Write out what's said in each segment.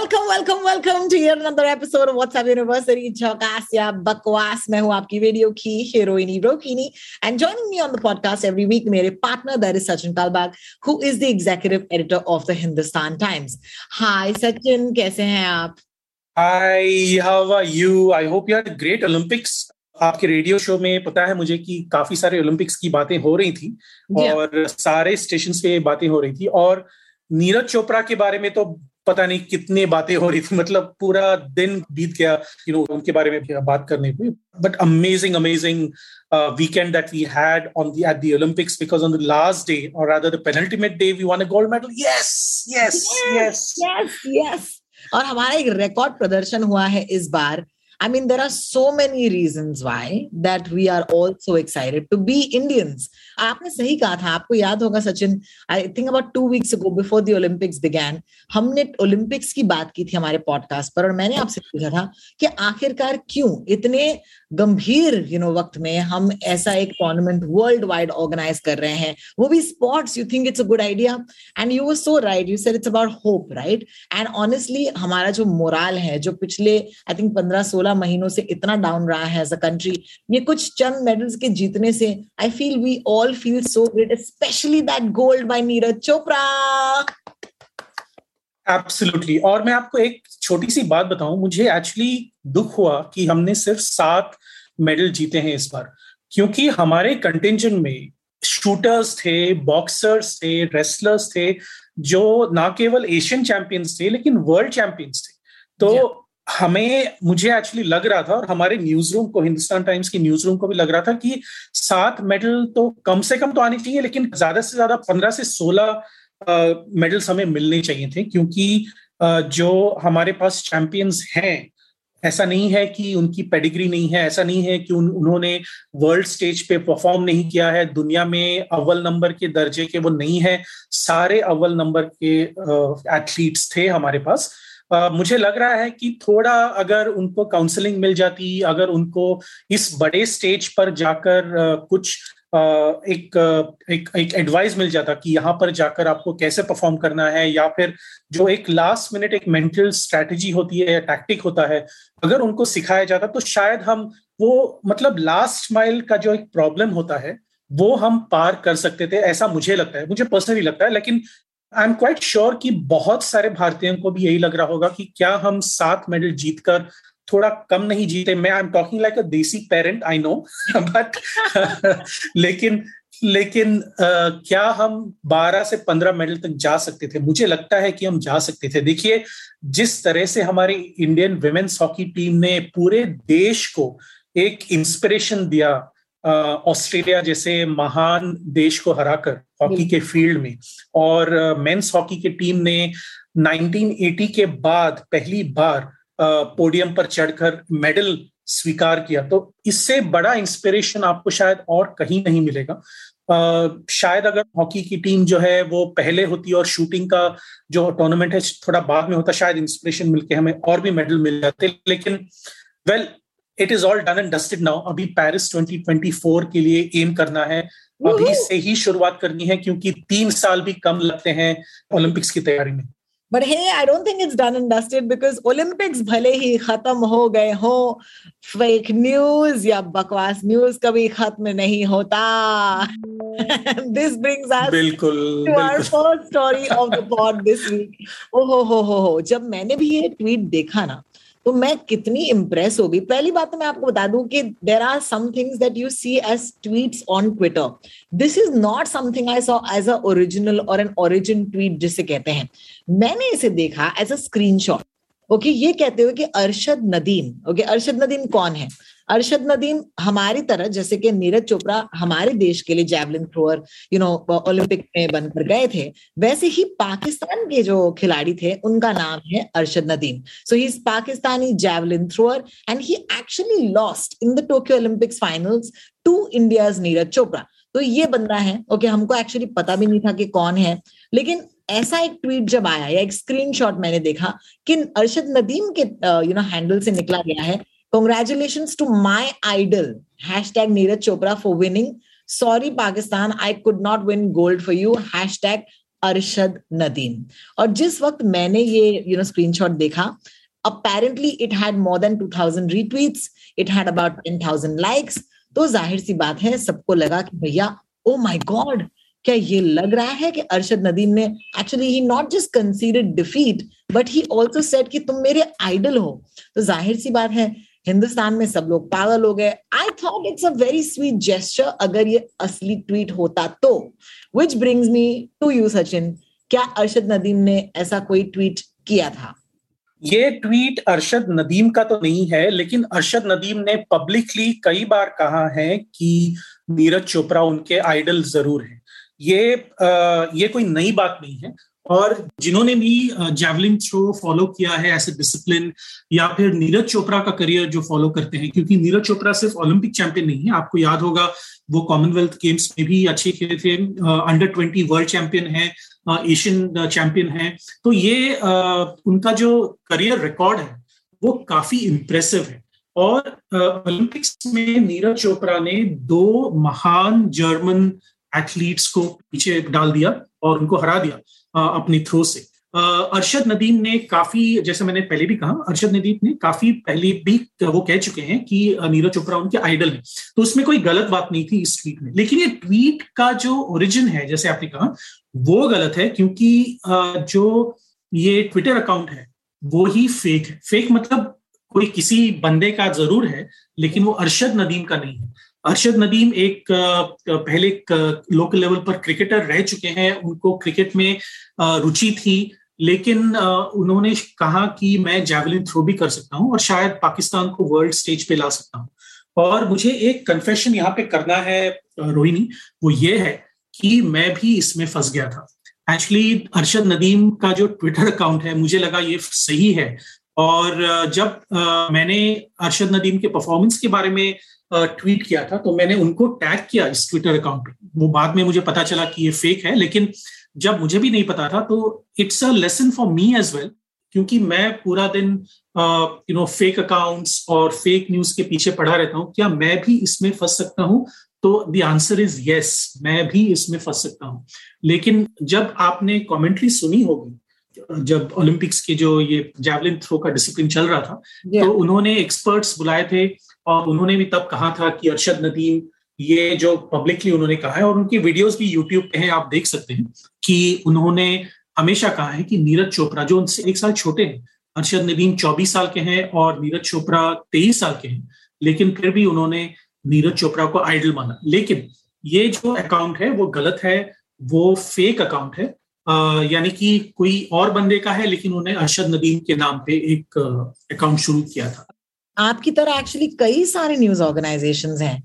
welcome welcome welcome to here another episode of WhatsApp university झकास या बकवास मैं हूँ आपकी रेडियो की हीरोइनी Rohini and joining me on the podcast every week मेरे partner that is Sachin Kalbag who is the executive editor of the Hindustan Times hi Sachin कैसे हैं आप? Hi how are you I hope you are great Olympics आपके radio show में पता है मुझे कि काफ़ी सारे ओलंपिक्स की बातें हो रही थी Yeah. और सारे स्टेशन पे बातें हो रही थी। और नीरज चोपड़ा के बारे में तो पता नहीं कितनी बातें हो रही थी। मतलब पूरा दिन बीत गया यू नो उनके बारे में बात करने में but amazing amazing weekend that we had on the at the Olympics because on the last day और rather the penultimate day we won a gold medal yes yes yes yes और हमारा एक रिकॉर्ड प्रदर्शन हुआ है इस बार। आई mean, there are so many reasons why that we are all so excited to be Indians. आपने सही कहा था आपको याद होगा Sachin I think about two weeks ago before the Olympics began हमने ओलंपिक्स की बात की थी हमारे पॉडकास्ट पर और मैंने आपसे पूछा था कि आखिरकार क्यों इतने गंभीर यू नो वक्त में हम ऐसा एक टूर्नामेंट वर्ल्ड वाइड ऑर्गेनाइज कर रहे हैं। वो भी sports you think it's a good idea and you so right you said it's about hope right and honestly हमारा जो मोराल है, जो पिछले आई थिंक पंद्रह सोलह महीनों से इतना डाउन रहा है एज अ कंट्री ये कुछ चंद मेडल्स के जीतने से I feel we all feel so great specially that gold by Neeraj Chopra absolutely और मैं आपको एक छोटी सी बात बताऊँ मुझे एक्चुअली दुख हुआ कि हमने सिर्फ़ सात मेडल जीते हैं इस बार क्योंकि हमारे कंटेंजन में शूटर्स थे बॉक्सर्स थे रेसलर्स थे जो ना केवल एशियन चैंपियंस थे लेकिन वर्ल्ड चैंपियंस थे तो. हमें मुझे एक्चुअली लग रहा था और हमारे न्यूज़ रूम को हिंदुस्तान टाइम्स की न्यूज़ रूम को भी लग रहा था कि सात मेडल तो कम से कम तो आने चाहिए लेकिन ज़्यादा से ज़्यादा पंद्रह से सोलह मेडल्स हमें मिलने चाहिए थे क्योंकि जो हमारे पास चैंपियंस हैं ऐसा नहीं है कि उनकी पेडिग्री नहीं है ऐसा नहीं है कि उन, उन्होंने वर्ल्ड स्टेज पे परफॉर्म नहीं किया है दुनिया में अव्वल नंबर के दर्जे के वो नहीं है सारे अव्वल नंबर के एथलीट्स थे हमारे पास। अ, मुझे लग रहा है कि थोड़ा अगर उनको काउंसलिंग मिल जाती अगर उनको इस बड़े स्टेज पर जाकर अ, कुछ एक एक एक एडवाइस मिल जाता कि यहाँ पर जाकर आपको कैसे परफॉर्म करना है या फिर जो एक लास्ट मिनट एक मेंटल स्ट्रैटेजी होती है या टैक्टिक होता है, अगर उनको सिखाया जाता तो शायद हम वो मतलब लास्ट माइल का जो एक प्रॉब्लम होता है, वो हम पार कर सकते थे, ऐसा मुझे लगता है, मुझे पर्सनली लगता है, लेकिन आई एम क्वाइट श्योर कि बहुत सारे भारतीयों को भी यही लग रहा होगा कि क्या हम सात मेडल जीतकर थोड़ा कम नहीं जीते। मैं I am talking like a desi parent I no but लेकिन लेकिन uh, क्या हम 12 से 15 मेडल तक जा सकते थे? मुझे लगता है कि हम जा सकते थे। देखिए जिस तरह से हमारी इंडियन वेमेन्स हॉकी टीम ने पूरे देश को एक इंस्पिरेशन दिया ऑस्ट्रेलिया जैसे महान देश को हराकर हॉकी के फ़ील्ड में और मेंस हॉकी की टीम ने 1980 के बाद पहली बार पोडियम पर चढ़कर मेडल स्वीकार किया। तो इससे बड़ा इंस्पिरेशन आपको शायद और कहीं नहीं मिलेगा। Uh, शायद अगर हॉकी की टीम जो है वो पहले होती और शूटिंग का जो टूर्नामेंट है थोड़ा बाद में होता शायद इंस्पिरेशन मिलके हमें और भी मेडल मिल जाते। लेकिन well it is all done and dusted now अभी पेरिस 2024 के लिए एम करना है। अभी से ही शुरुआत करनी है क्योंकि तीन साल भी कम लगते हैं ओलंपिक्स की तैयारी में। But hey I don't think it's done and dusted because Olympics भले ही खत्म हो गए हो फेक न्यूज़ या बकवास न्यूज़ कभी खत्म नहीं होता दिस ब्रिंग्स अस बिल्कुल to our first story of the pod this week ओ हो हो हो ho ho. जब मैंने भी ये ट्वीट देखा ना तो मैं कितनी इंप्रेस होगी। पहली बात तो मैं आपको बता दूँ कि there are some things that you see as tweets on Twitter this is not something I saw as a original और एन ओरिजिन ट्वीट जिसे कहते हैं। मैंने इसे देखा एज अ स्क्रीनशॉट ओके ये कहते हुए कि अरशद नदीम। ओके अरशद नदीम कौन है? अरशद नदीम हमारी तरह जैसे कि नीरज चोपड़ा हमारे देश के लिए javelin thrower you know Olympic में बनकर गए थे वैसे ही पाकिस्तान के जो खिलाड़ी थे उनका नाम है Arshad Nadeem. So he is Pakistani javelin thrower and he actually lost in the Tokyo Olympics finals to India's Neeraj Chopra. तो ये बंदा है ओके okay, हमको एक्चुअली पता भी नहीं था कि कौन है लेकिन ऐसा एक ट्वीट जब आया या एक स्क्रीनशॉट मैंने देखा कि अरशद नदीम के यू नो हैंडल से निकला गया है my idol hashtag Neeraj Chopra for winning sorry Pakistan I could not win gold for you hashtag Arshad Nadeem और जिस वक्त मैंने ये यू नो स्क्रीनशॉट देखा apparently it had more than two thousand retweets it had about ten thousand likes तो ज़ाहिर सी बात है, सबको लगा कि भैया ओ माई गॉड क्या ये लग रहा है कि अरशद नदीम ने actually he not just considered defeat but he also said कि तुम मेरे आइडल हो। तो ज़ाहिर सी बात है हिंदुस्तान में सब लोग पागल हो गए। I thought it's a very sweet gesture अगर ये असली ट्वीट होता तो। Which brings me to you Sachin क्या अरशद नदीम ने ऐसा कोई ट्वीट किया था? ये ट्वीट अरशद नदीम का तो नहीं है लेकिन अरशद नदीम ने पब्लिकली कई बार कहा है कि नीरज चोपड़ा उनके आइडल ज़रूर है। ये आ, ये कोई नई बात नहीं है। और जिन्होंने भी जैवलिन थ्रो फॉलो किया है एज ए डिसिप्लिन या फिर नीरज चोपड़ा का करियर जो फॉलो करते हैं, क्योंकि नीरज चोपड़ा सिर्फ़ ओलंपिक चैंपियन नहीं है, आपको याद होगा, वो कॉमनवेल्थ गेम्स में भी अच्छे खेले थे अंडर ट्वेंटी वर्ल्ड चैंपियन है एशियन चैंपियन है। तो ये उनका जो करियर रिकॉर्ड है, वो काफ़ी इंप्रेसिव है। और ओलंपिक्स में नीरज चोपड़ा ने दो महान जर्मन एथलीट्स को पीछे डाल दिया और उनको हरा दिया। अपनी थ्रो से। अरशद नदीम ने काफ़ी, जैसे मैंने पहले भी कहा, अरशद नदीम ने काफ़ी पहले भी वो कह चुके हैं कि नीरज चोपड़ा उनके आइडल हैं। तो उसमें कोई गलत बात नहीं थी इस ट्वीट में। लेकिन ये ट्वीट का जो ओरिजिन है, जैसे आपने कहा, वो गलत है क्योंकि जो ये ट्विटर अकाउंट है, वो ही फेक है। फेक मतलब कोई किसी बंदे का ज़रूर है, लेकिन वो अरशद नदीम का नहीं है। अरशद नदीम एक पहले लोकल लेवल पर क्रिकेटर रह चुके हैं। उनको क्रिकेट में रुचि थी, लेकिन उन्होंने कहा कि मैं जैवलिन थ्रो भी कर सकता हूँ और शायद पाकिस्तान को वर्ल्ड स्टेज पे ला सकता हूँ। और मुझे एक कन्फेशन यहाँ पे करना है रोहिणी, वो ये है कि मैं भी इसमें फंस गया था। एक्चुअली अरशद नदीम का जो ट्विटर अकाउंट है, मुझे लगा ये सही है और जब मैंने अरशद नदीम के परफॉर्मेंस के बारे में ट्वीट किया था तो मैंने उनको टैग किया इस ट्विटर अकाउंट वो बाद में मुझे पता चला कि ये फेक है, लेकिन जब मुझे भी नहीं पता था तो it's a lesson for me as well क्योंकि मैं पूरा दिन यू नो फेक अकाउंट्स और फेक न्यूज़ के पीछे पड़ा रहता हूँ। क्या मैं भी इसमें फंस सकता हूँ? तो द आंसर इज़ यस मैं भी इसमें फंस सकता हूँ। लेकिन जब आपने कॉमेंट्री सुनी होगी जब ओलंपिक्स के जो ये जैवलिन थ्रो का डिसिप्लिन चल रहा था yeah. तो उन्होंने एक्सपर्ट्स बुलाए थे और उन्होंने भी तब कहा था कि अरशद नदीम ये जो पब्लिकली उन्होंने कहा है और उनकी वीडियोस भी यूट्यूब पे हैं आप देख सकते हैं कि उन्होंने हमेशा कहा है कि नीरज चोपड़ा जो उनसे एक साल छोटे हैं अरशद नदीम चौबीस साल के हैं और नीरज चोपड़ा तेईस साल के हैं लेकिन फिर भी उन्होंने नीरज चोपड़ा को आइडल माना लेकिन ये जो अकाउंट है वो गलत है वो फेक अकाउंट है यानी कि कोई और बंदे का है, लेकिन उन्होंने अरशद नदीम के नाम पे एक अकाउंट शुरू किया था। आपकी तरह एक्चुअली कई सारे न्यूज़ ऑर्गेनाइजेशन हैं।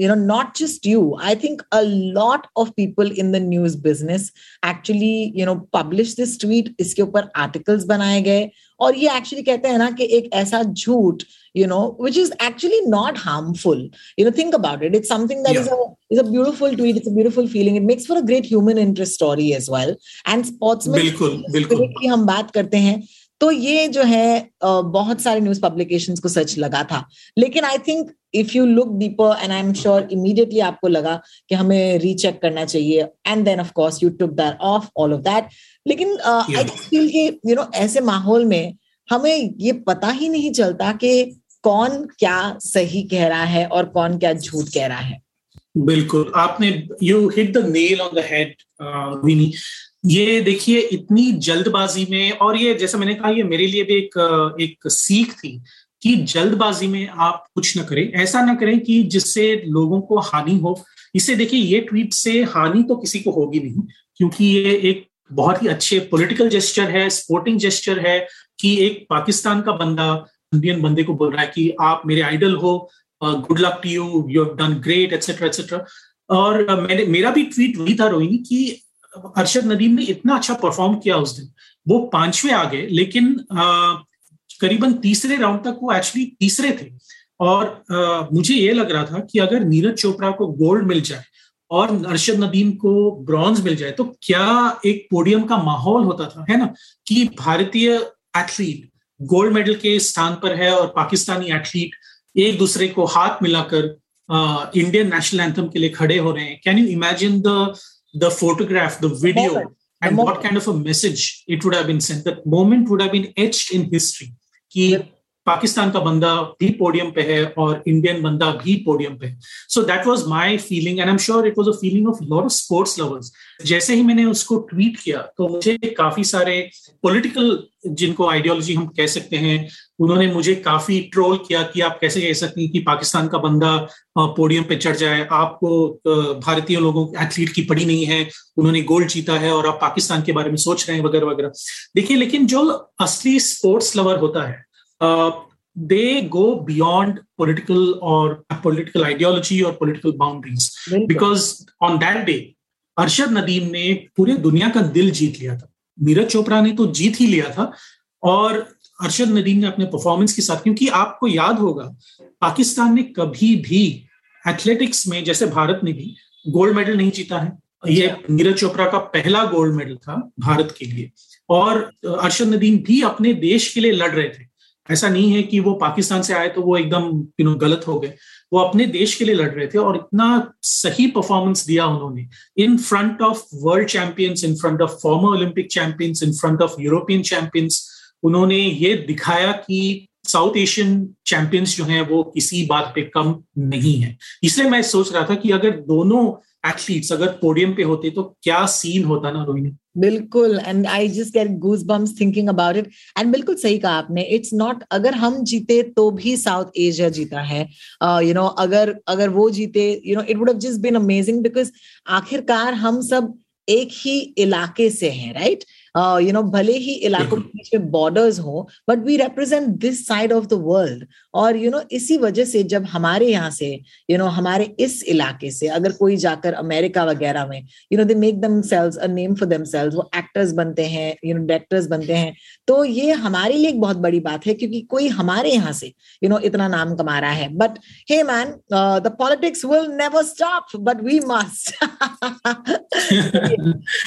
You know not just you I think a lot of people in the news business actually you know publish this tweet इसके ऊपर आर्टिकल्स बनाए गए और ये एक्चुअली कहते हैं ना कि एक ऐसा झूठ you know which is actually not harmful you know think about it it something that is is a beautiful tweet it's a beautiful feeling it makes for a great human interest story as well and sports में बिल्कुल, बिल्कुल. की हम बात करते हैं तो ये जो है बहुत सारे न्यूज़ पब्लिकेशन को सच लगा था। लेकिन I think if you look deeper and I am sure immediately आपको लगा कि हमें रीचेक करना चाहिए। And then of course you took that of all of that लेकिन आई फील कि यू नो ऐसे माहौल में हमें ये पता ही नहीं चलता कि कौन क्या सही कह रहा है और कौन क्या झूठ कह रहा है। बिल्कुल। आपने you hit the nail on the head Vini ये देखिए, इतनी जल्दबाजी में और ये जैसा मैंने कहा, ये मेरे लिए भी एक एक सीख थी कि जल्दबाजी में आप कुछ ना करें। ऐसा ना करें कि जिससे लोगों को हानि हो। इससे देखिए, ये ट्वीट से हानि तो किसी को होगी नहीं, क्योंकि ये एक बहुत ही अच्छे पॉलिटिकल जेस्चर है स्पोर्टिंग जेस्चर है कि एक पाकिस्तान का बंदा, इंडियन बंदे को बोल रहा है कि आप मेरे आइडल हो good luck to you you have done great etcetera etcetera और मैंने, मेरा भी ट्वीट वही था रोहिणी कि अरशद नदीम ने इतना अच्छा परफॉर्म किया उस दिन। वो पाँचवें आ गए लेकिन करीबन तीसरे राउंड तक वो एक्चुअली तीसरे थे। और uh, मुझे ये लग रहा था कि अगर नीरज चोपड़ा को गोल्ड मिल जाए और अरशद नदीम को ब्रॉन्ज मिल जाए तो क्या एक पोडियम का माहौल होता था है ना? कि भारतीय एथलीट गोल्ड मेडल के स्थान पर है और पाकिस्तानी एथलीट एक दूसरे को हाथ मिलाकर इंडियन नेशनल एंथम के लिए खड़े हो रहे हैं। Can you imagine the the photograph, the video, the and the what kind of a message it would have been sent. That moment would have been etched in history. Pakistan का बंदा भी podium पे है और Indian बंदा भी podium पे so that was my feeling and I am sure it was a feeling of lot of sports lovers जैसे ही मैंने उसको ट्वीट किया तो मुझे काफ़ी सारे पॉलिटिकल जिनको आइडियोलॉजी हम कह सकते हैं, उन्होंने मुझे काफ़ी ट्रोल किया कि आप कैसे कह सकते हैं कि पाकिस्तान का बंदा पोडियम पे चढ़ जाए। आपको भारतीय लोगों एथलीट की पड़ी नहीं है, उन्होंने गोल्ड जीता है और आप पाकिस्तान के बारे में सोच रहे हैं, वगैरह वगैरह। देखिए, लेकिन जो असली स्पोर्ट्स लवर होता है uh, they go beyond political or political ideology or political boundaries. because on that day Arshad Nadeem ने पूरे दुनिया का दिल जीत लिया था। नीरज चोपड़ा ने तो जीत ही लिया था। और अरशद नदीम ने अपने परफॉर्मेंस के साथ क्योंकि आपको याद होगा पाकिस्तान ने कभी भी एथलेटिक्स में जैसे भारत ने भी गोल्ड मेडल नहीं जीता है। ये। नीरज चोपड़ा का पहला गोल्ड मेडल था भारत के लिए। और अरशद नदीम भी अपने देश के लिए लड़ रहे थे। ऐसा नहीं है कि वो पाकिस्तान से आए तो वो एकदम यू नो गलत हो गए। वो अपने देश के लिए लड़ रहे थे और इतना सही परफॉर्मेंस दिया उन्होंने। In front of world champions in front of former Olympic champions in front of European champions उन्होंने ये दिखाया कि साउथ एशियन चैंपियंस जो हैं वो किसी बात पे कम नहीं है। इसलिए मैं सोच रहा था कि अगर दोनों एथलीट्स अगर पोडियम पे होते तो क्या सीन होता ना रोहिणी? बिल्कुल and I just get goosebumps thinking about it and बिल्कुल सही कहा आपने इट्स नॉट अगर हम जीते तो भी साउथ एशिया जीता है। You uh, know you know, अगर अगर वो जीते you know it would just been amazing because आखिरकार हम सब एक ही इलाके से हैं राइट right? यू नो भले ही इलाकों के बीच में बॉर्डर्स हो but we represent this side of the world और यू you नो know, इसी वजह से जब हमारे यहाँ से यू you नो know, हमारे इस इलाके से अगर कोई जाकर अमेरिका वगैरह में you know they make themselves a name for themselves वो एक्टर्स बनते हैं यू नो डायरेक्टर्स बनते हैं तो ये हमारे लिए एक बहुत बड़ी बात है क्योंकि कोई हमारे यहाँ से यू you नो know, इतना नाम कमा रहा है। But hey man the politics will never stop but we must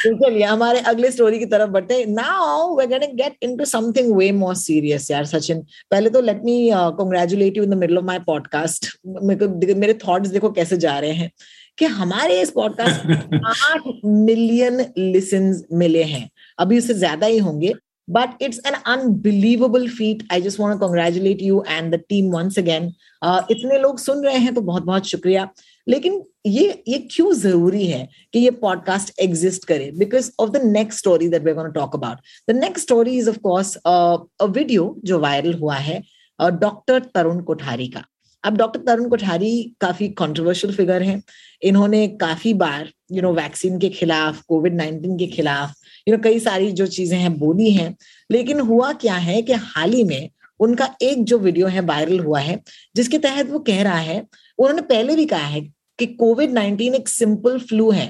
चलिए हमारे अगले स्टोरी की तरफ़ बढ़ते हैं now get into something way more serious यार सचिन पहले तो let me congratulate you in the middle of my podcast मेरे थॉट्स देखो कैसे जा रहे हैं कि हमारे इस पॉडकास्ट आठ मिलियन लिसन मिले हैं। अभी उससे ज़्यादा ही होंगे। But it's an unbelievable feat. I just want to congratulate you and the team once again. Uh, इतने लोग सुन रहे हैं तो बहुत बहुत शुक्रिया। लेकिन ये ये क्यों ज़रूरी है कि ये पॉडकास्ट एग्जिस्ट करे? Because of the next story that we talk about the next story is of course a video जो वायरल हुआ है डॉक्टर तरुण कोठारी का। अब डॉक्टर तरुण कोठारी काफ़ी कंट्रोवर्शियल फिगर हैं। इन्होंने काफ़ी बार यू नो वैक्सीन के खिलाफ कोविड नाइन्टीन के खिलाफ यू नो कई सारी जो चीज़ें हैं बोली हैं। लेकिन हुआ क्या है कि हाल ही में उनका एक जो वीडियो है वायरल हुआ है, जिसके तहत वो कह रहा है, उन्होंने पहले भी कहा है कि कोविड नाइन्टीन एक सिंपल फ्लू है।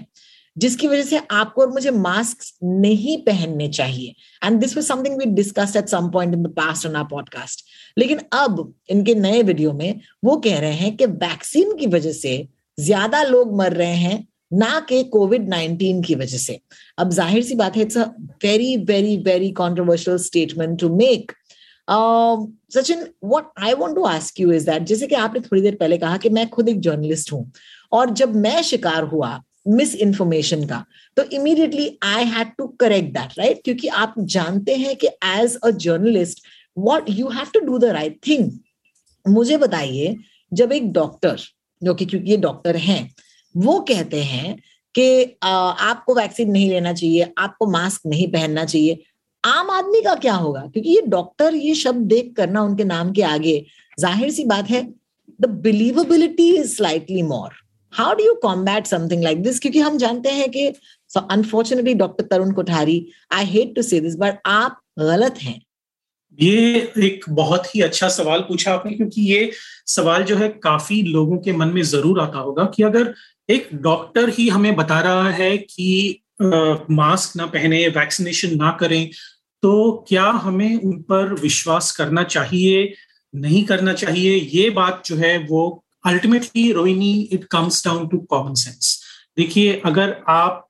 जिसकी वजह से आपको और मुझे मास्क नहीं पहनने चाहिए। And this was something we discussed at some point in the past on our podcast लेकिन अब इनके नए वीडियो में वो कह रहे हैं कि वैक्सीन की वजह से ज़्यादा लोग मर रहे हैं, ना कि कोविड नाइनटीन की वजह से। अब ज़ाहिर सी बात है it's a very very very controversial statement to make Sachin what I want to ask you is that जैसे कि आपने थोड़ी देर पहले कहा कि मैं खुद एक जर्नलिस्ट हूँ, और जब मैं शिकार हुआ मिस इन्फॉर्मेशन का। तो immediately I had to correct that right क्योंकि आप जानते हैं कि as a journalist what you have to do the right thing मुझे बताइए, जब एक डॉक्टर जो कि क्योंकि ये डॉक्टर हैं, वो कहते हैं कि आपको वैक्सीन नहीं लेना चाहिए, आपको मास्क नहीं पहनना चाहिए। आम आदमी का क्या होगा? क्योंकि ये डॉक्टर ये शब्द देख करना उनके नाम के आगे ज़ाहिर सी बात है the believability is slightly more how do you combat something like this क्योंकि हम जानते हैं कि unfortunately doctor Tarun Kothari I hate to say this but आप गलत हैं ये एक बहुत ही अच्छा सवाल पूछा आपने, क्योंकि ये सवाल जो है काफ़ी लोगों के मन में ज़रूर आता होगा कि अगर एक डॉक्टर ही हमें बता रहा है कि मास्क ना पहने वैक्सीनेशन ना करें तो क्या हमें उन पर विश्वास करना चाहिए, नहीं करना चाहिए? ये बात जो है वो ultimately Rohini it comes down to common sense देखिए, अगर आप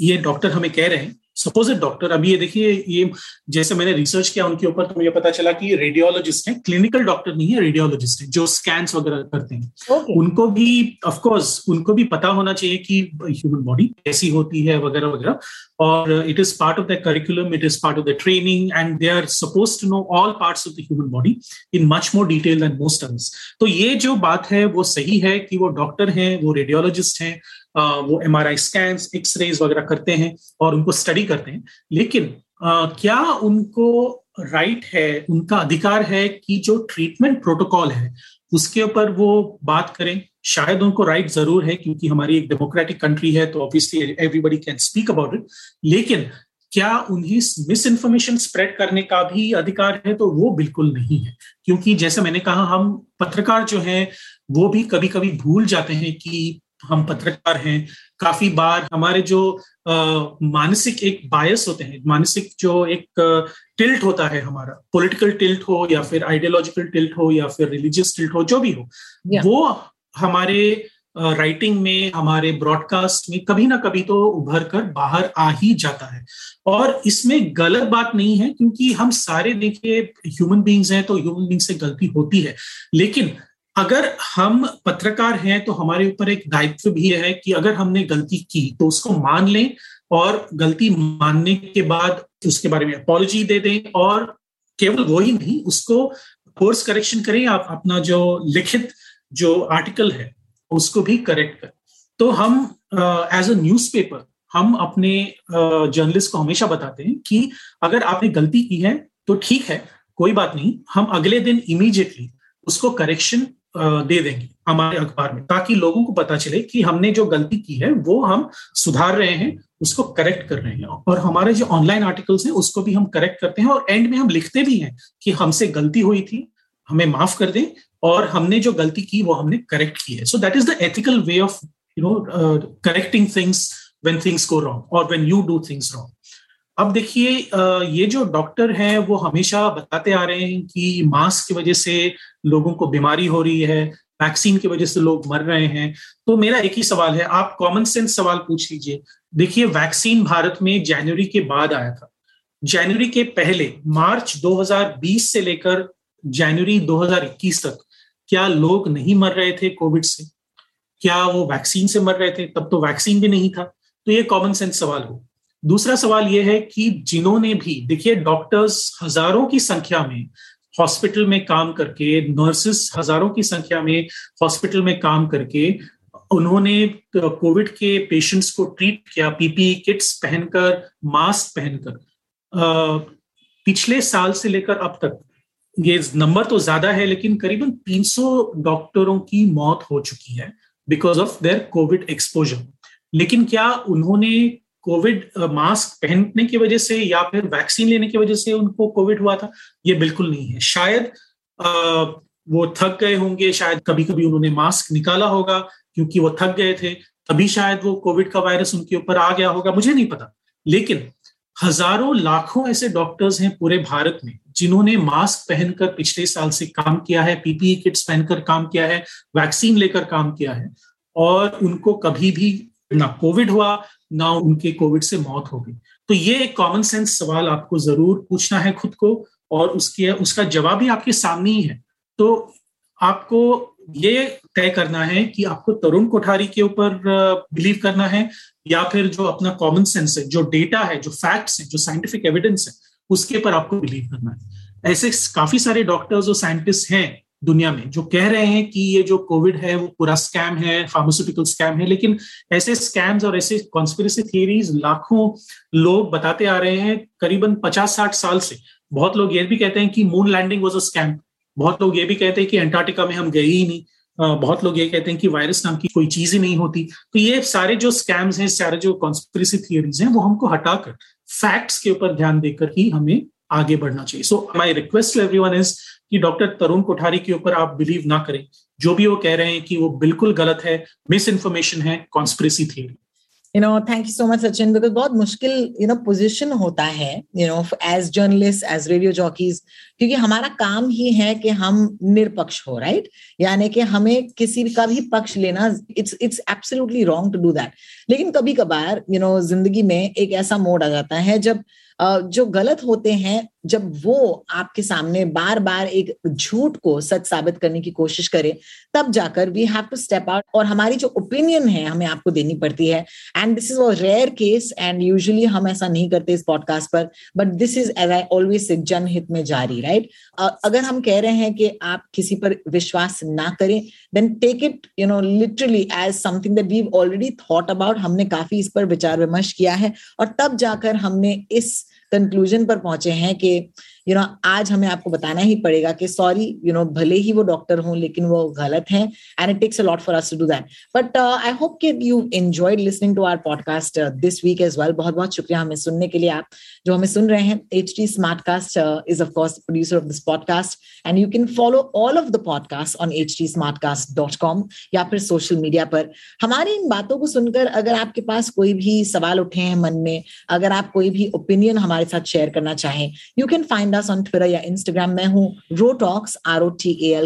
ये डॉक्टर हमें कह रहे हैं सपोजिट डॉक्टर अभी ये देखिए ये जैसे मैंने रिसर्च किया उनके ऊपर तो मुझे पता चला कि रेडियोलॉजिस्ट हैं क्लिनिकल डॉक्टर नहीं है रेडियोलॉजिस्ट हैं जो स्कैन्स वगैरह करते हैं। Okay. उनको भी ऑफ़ कोर्स उनको भी पता होना चाहिए कि ह्यूमन बॉडी कैसी होती है वगैरह वगैरह। और it is part of the curriculum it is part of the training and they are suppose to know all parts of the human body in much more detail than most others तो ये जो बात है वो सही है कि वो डॉक्टर हैं वो रेडियोलॉजिस्ट हैं वो M R I scan x-rays वगैरह करते हैं और उनको स्टडी करते हैं। लेकिन क्या उनको राइट है, उनका अधिकार है कि जो ट्रीटमेंट प्रोटोकॉल है, उसके ऊपर वो बात करें? शायद उनको राइट ज़रूर है, क्योंकि हमारी एक डेमोक्रेटिक कंट्री है तो obviously everybody can speak about it लेकिन, क्या उन्हें मिस इन्फॉर्मेशन स्प्रेड करने का भी अधिकार है? तो वो बिल्कुल नहीं है। क्योंकि जैसे मैंने कहा, हम पत्रकार जो हैं, वो भी कभी कभी भूल जाते हैं कि हम पत्रकार हैं काफ़ी बार हमारे जो आ, मानसिक एक बायस होते हैं मानसिक जो एक टिल्ट होता है हमारा पॉलिटिकल टिल्ट हो या फिर आइडियोलॉजिकल टिल्ट हो या फिर रिलीजियस टिल्ट हो जो भी हो yeah. वो हमारे राइटिंग में हमारे ब्रॉडकास्ट में कभी ना कभी तो उभर कर बाहर आ ही जाता है और इसमें गलत बात नहीं है क्योंकि हम सारे देखिए ह्यूमन बींग्स हैं तो ह्यूमन बींग से गलती होती है लेकिन अगर हम पत्रकार हैं तो हमारे ऊपर एक दायित्व भी है कि अगर हमने गलती की तो उसको मान लें और गलती मानने के बाद उसके बारे में अपॉलोजी दे दें और केवल वो ही नहीं, उसको कोर्स करेक्शन करें, आप अपना जो लिखित जो आर्टिकल है, उसको भी करेक्ट करें। तो हम एज अ न्यूज़पेपर हम अपने जर्नलिस्ट को हमेशा बताते हैं कि अगर आपने गलती की है तो ठीक है, कोई बात नहीं, हम अगले दिन इमीडिएटली उसको करेक्शन दे देंगे हमारे अखबार में, ताकि लोगों को पता चले कि हमने जो गलती की है, वो हम सुधार रहे हैं, उसको करेक्ट कर रहे हैं। और हमारे जो ऑनलाइन आर्टिकल्स हैं, उसको भी हम करेक्ट करते हैं और एंड में हम लिखते भी हैं कि हमसे गलती हुई थी, हमें माफ़ कर दें और हमने जो गलती की, वो हमने करेक्ट की है। So that is the ethical way of you know correcting things when things go wrong और when you do things wrong अब देखिए ये जो डॉक्टर हैं, वो हमेशा बताते आ रहे हैं कि मास्क की वजह से लोगों को बीमारी हो रही है, वैक्सीन की वजह से लोग मर रहे हैं। तो मेरा एक ही सवाल है, आप कॉमन सेंस सवाल पूछ लीजिए। देखिए, वैक्सीन भारत में जनवरी के बाद आया था। जनवरी के पहले, मार्च 2020 से लेकर जनवरी 2021 तक, क्या लोग नहीं मर रहे थे कोविड से? क्या वो वैक्सीन से मर रहे थे? तब तो वैक्सीन भी नहीं था। तो ये कॉमन सेंस सवाल हो। दूसरा सवाल यह है कि जिन्होंने भी, देखिए डॉक्टर्स हज़ारों की संख्या में हॉस्पिटल में काम करके नर्सेस हज़ारों की संख्या में हॉस्पिटल में काम करके, उन्होंने कोविड के पेशेंट्स को ट्रीट किया पीपी किट्स पहनकर मास्क पहनकर। पिछले साल से लेकर अब तक, ये नंबर तो ज़्यादा है, लेकिन करीबन 300 डॉक्टरों की मौत हो चुकी है because of their COVID exposure लेकिन क्या उन्होंने कोविड मास्क पहनने की वजह से या फिर वैक्सीन लेने की वजह से उनको कोविड हुआ था? ये बिल्कुल नहीं है। शायद वो थक गए होंगे, शायद कभी कभी उन्होंने मास्क निकाला होगा क्योंकि वो थक गए थे, तभी शायद वो कोविड का वायरस उनके ऊपर आ गया होगा, मुझे नहीं पता। लेकिन हज़ारों लाखों ऐसे डॉक्टर्स हैं पूरे भारत में जिन्होंने मास्क पहनकर पिछले साल से काम किया है, पीपीई किट्स पहनकर काम किया है, वैक्सीन लेकर काम किया है और उनको कभी भी ना कोविड हुआ ना उनके कोविड से मौत हो गई। तो ये एक कॉमन सेंस सवाल आपको ज़रूर पूछना है खुद को और उसके, उसका जवाब भी आपके सामने ही है। तो आपको ये तय करना है कि आपको तरुण कोठारी के ऊपर बिलीव करना है या फिर जो अपना कॉमन सेंस है, जो डेटा है, जो फैक्ट्स है, जो साइंटिफिक एविडेंस है, उसके ऊपर आपको बिलीव करना है। ऐसे काफ़ी सारे डॉक्टर्स और साइंटिस्ट हैं दुनिया में, जो कह रहे हैं कि ये जो कोविड है, वो पूरा स्कैम है फार्मास्यूटिकल स्कैम है, लेकिन ऐसे स्कैम्स और ऐसे कॉन्स्पिरसी थियरीज लाखों लोग बताते आ रहे हैं करीबन पचास साठ साल से। बहुत लोग ये भी कहते हैं कि moon landing was a scam बहुत लोग ये भी कहते हैं कि अंटार्कटिका में हम गए ही नहीं। बहुत लोग ये कहते हैं कि वायरस नाम की कोई चीज़ ही नहीं होती। तो ये सारे जो स्कैम्स हैं, सारे जो कॉन्स्पिरसी थियरीज हैं, वो हमको हटाकर फैक्ट्स के ऊपर ध्यान देकर ही हमें आगे बढ़ना चाहिए। So my request every is कि डॉक्टर तरुण कोठारी के ऊपर आप बिलीव ना करें। जो भी वो कह रहे हैं कि वो बिल्कुल गलत है मिस इन्फॉर्मेशन है कॉन्स्परेसी थी you know, thank you so much, sachin, because बहुत मुश्किल, you know, position होता है, you know, as journalists, as radio jockeys, क्योंकि हमारा काम ही है कि हम निरपक्ष हो राइट right? यानी कि हमें किसी का भी पक्ष लेना it's it's absolutely wrong to do that लेकिन कभी कभार यू नो ज़िंदगी में एक ऐसा मोड आ जाता है जब जो गलत होते हैं, जब वो आपके सामने बार बार एक झूठ को सच साबित करने की कोशिश करे, तब जाकर we have to step out और हमारी जो ओपिनियन है, हमें आपको देनी पड़ती है and this is a rare case and usually हम ऐसा नहीं करते इस पॉडकास्ट पर but this is as I always जनहित में जारी राइट right? अगर हम कह रहे हैं कि आप किसी पर विश्वास ना करें then take it you know literally as something that we already thought about हमने काफ़ी इस पर विचार विमर्श किया है, और तब जाकर हमने इस कंक्लूजन पर पहुँचे हैं कि यू you नो know, आज हमें आपको बताना ही पड़ेगा कि सॉरी यू नो भले ही वो डॉक्टर हों लेकिन वो गलत हैं and it takes a lot for us to do that but I hope कि you enjoyed listening to our podcast this week as well बहुत बहुत शुक्रिया हमें सुनने के लिए आप जो हमें सुन रहे हैं. H T Smartcast is of course producer of this podcast and you can follow all of the podcast on H T Smartcast dot com या फिर सोशल मीडिया पर. हमारी इन बातों को सुनकर अगर आपके पास कोई भी सवाल उठे हैं मन में अगर आप कोई भी ओपिनियन हमारे साथ शेयर करना चाहें you can find us on Twitter या इंस्टाग्राम में हूँ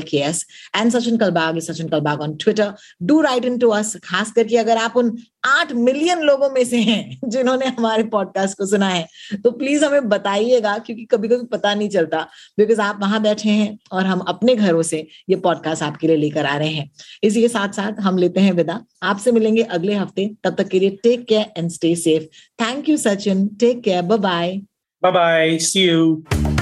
के S and Sachin Kalbag is Sachin Kalbag on Twitter do write in to us खास करके अगर आप उन आठ मिलियन लोगों में से हैं जिन्होंने हमारे पॉडकास्ट को सुना है तो प्लीज़ हमें बताइएगा, क्योंकि कभी कभी पता नहीं चलता बिकॉज़ आप वहाँ बैठे हैं और हम अपने घरों से ये पॉडकास्ट आपके लिए लेकर आ रहे हैं। इसी के साथ साथ हम लेते हैं विदा। आपसे मिलेंगे अगले हफ़्ते। तब तक के लिए take care and stay safe thank you Sachin take care bye bye bye see you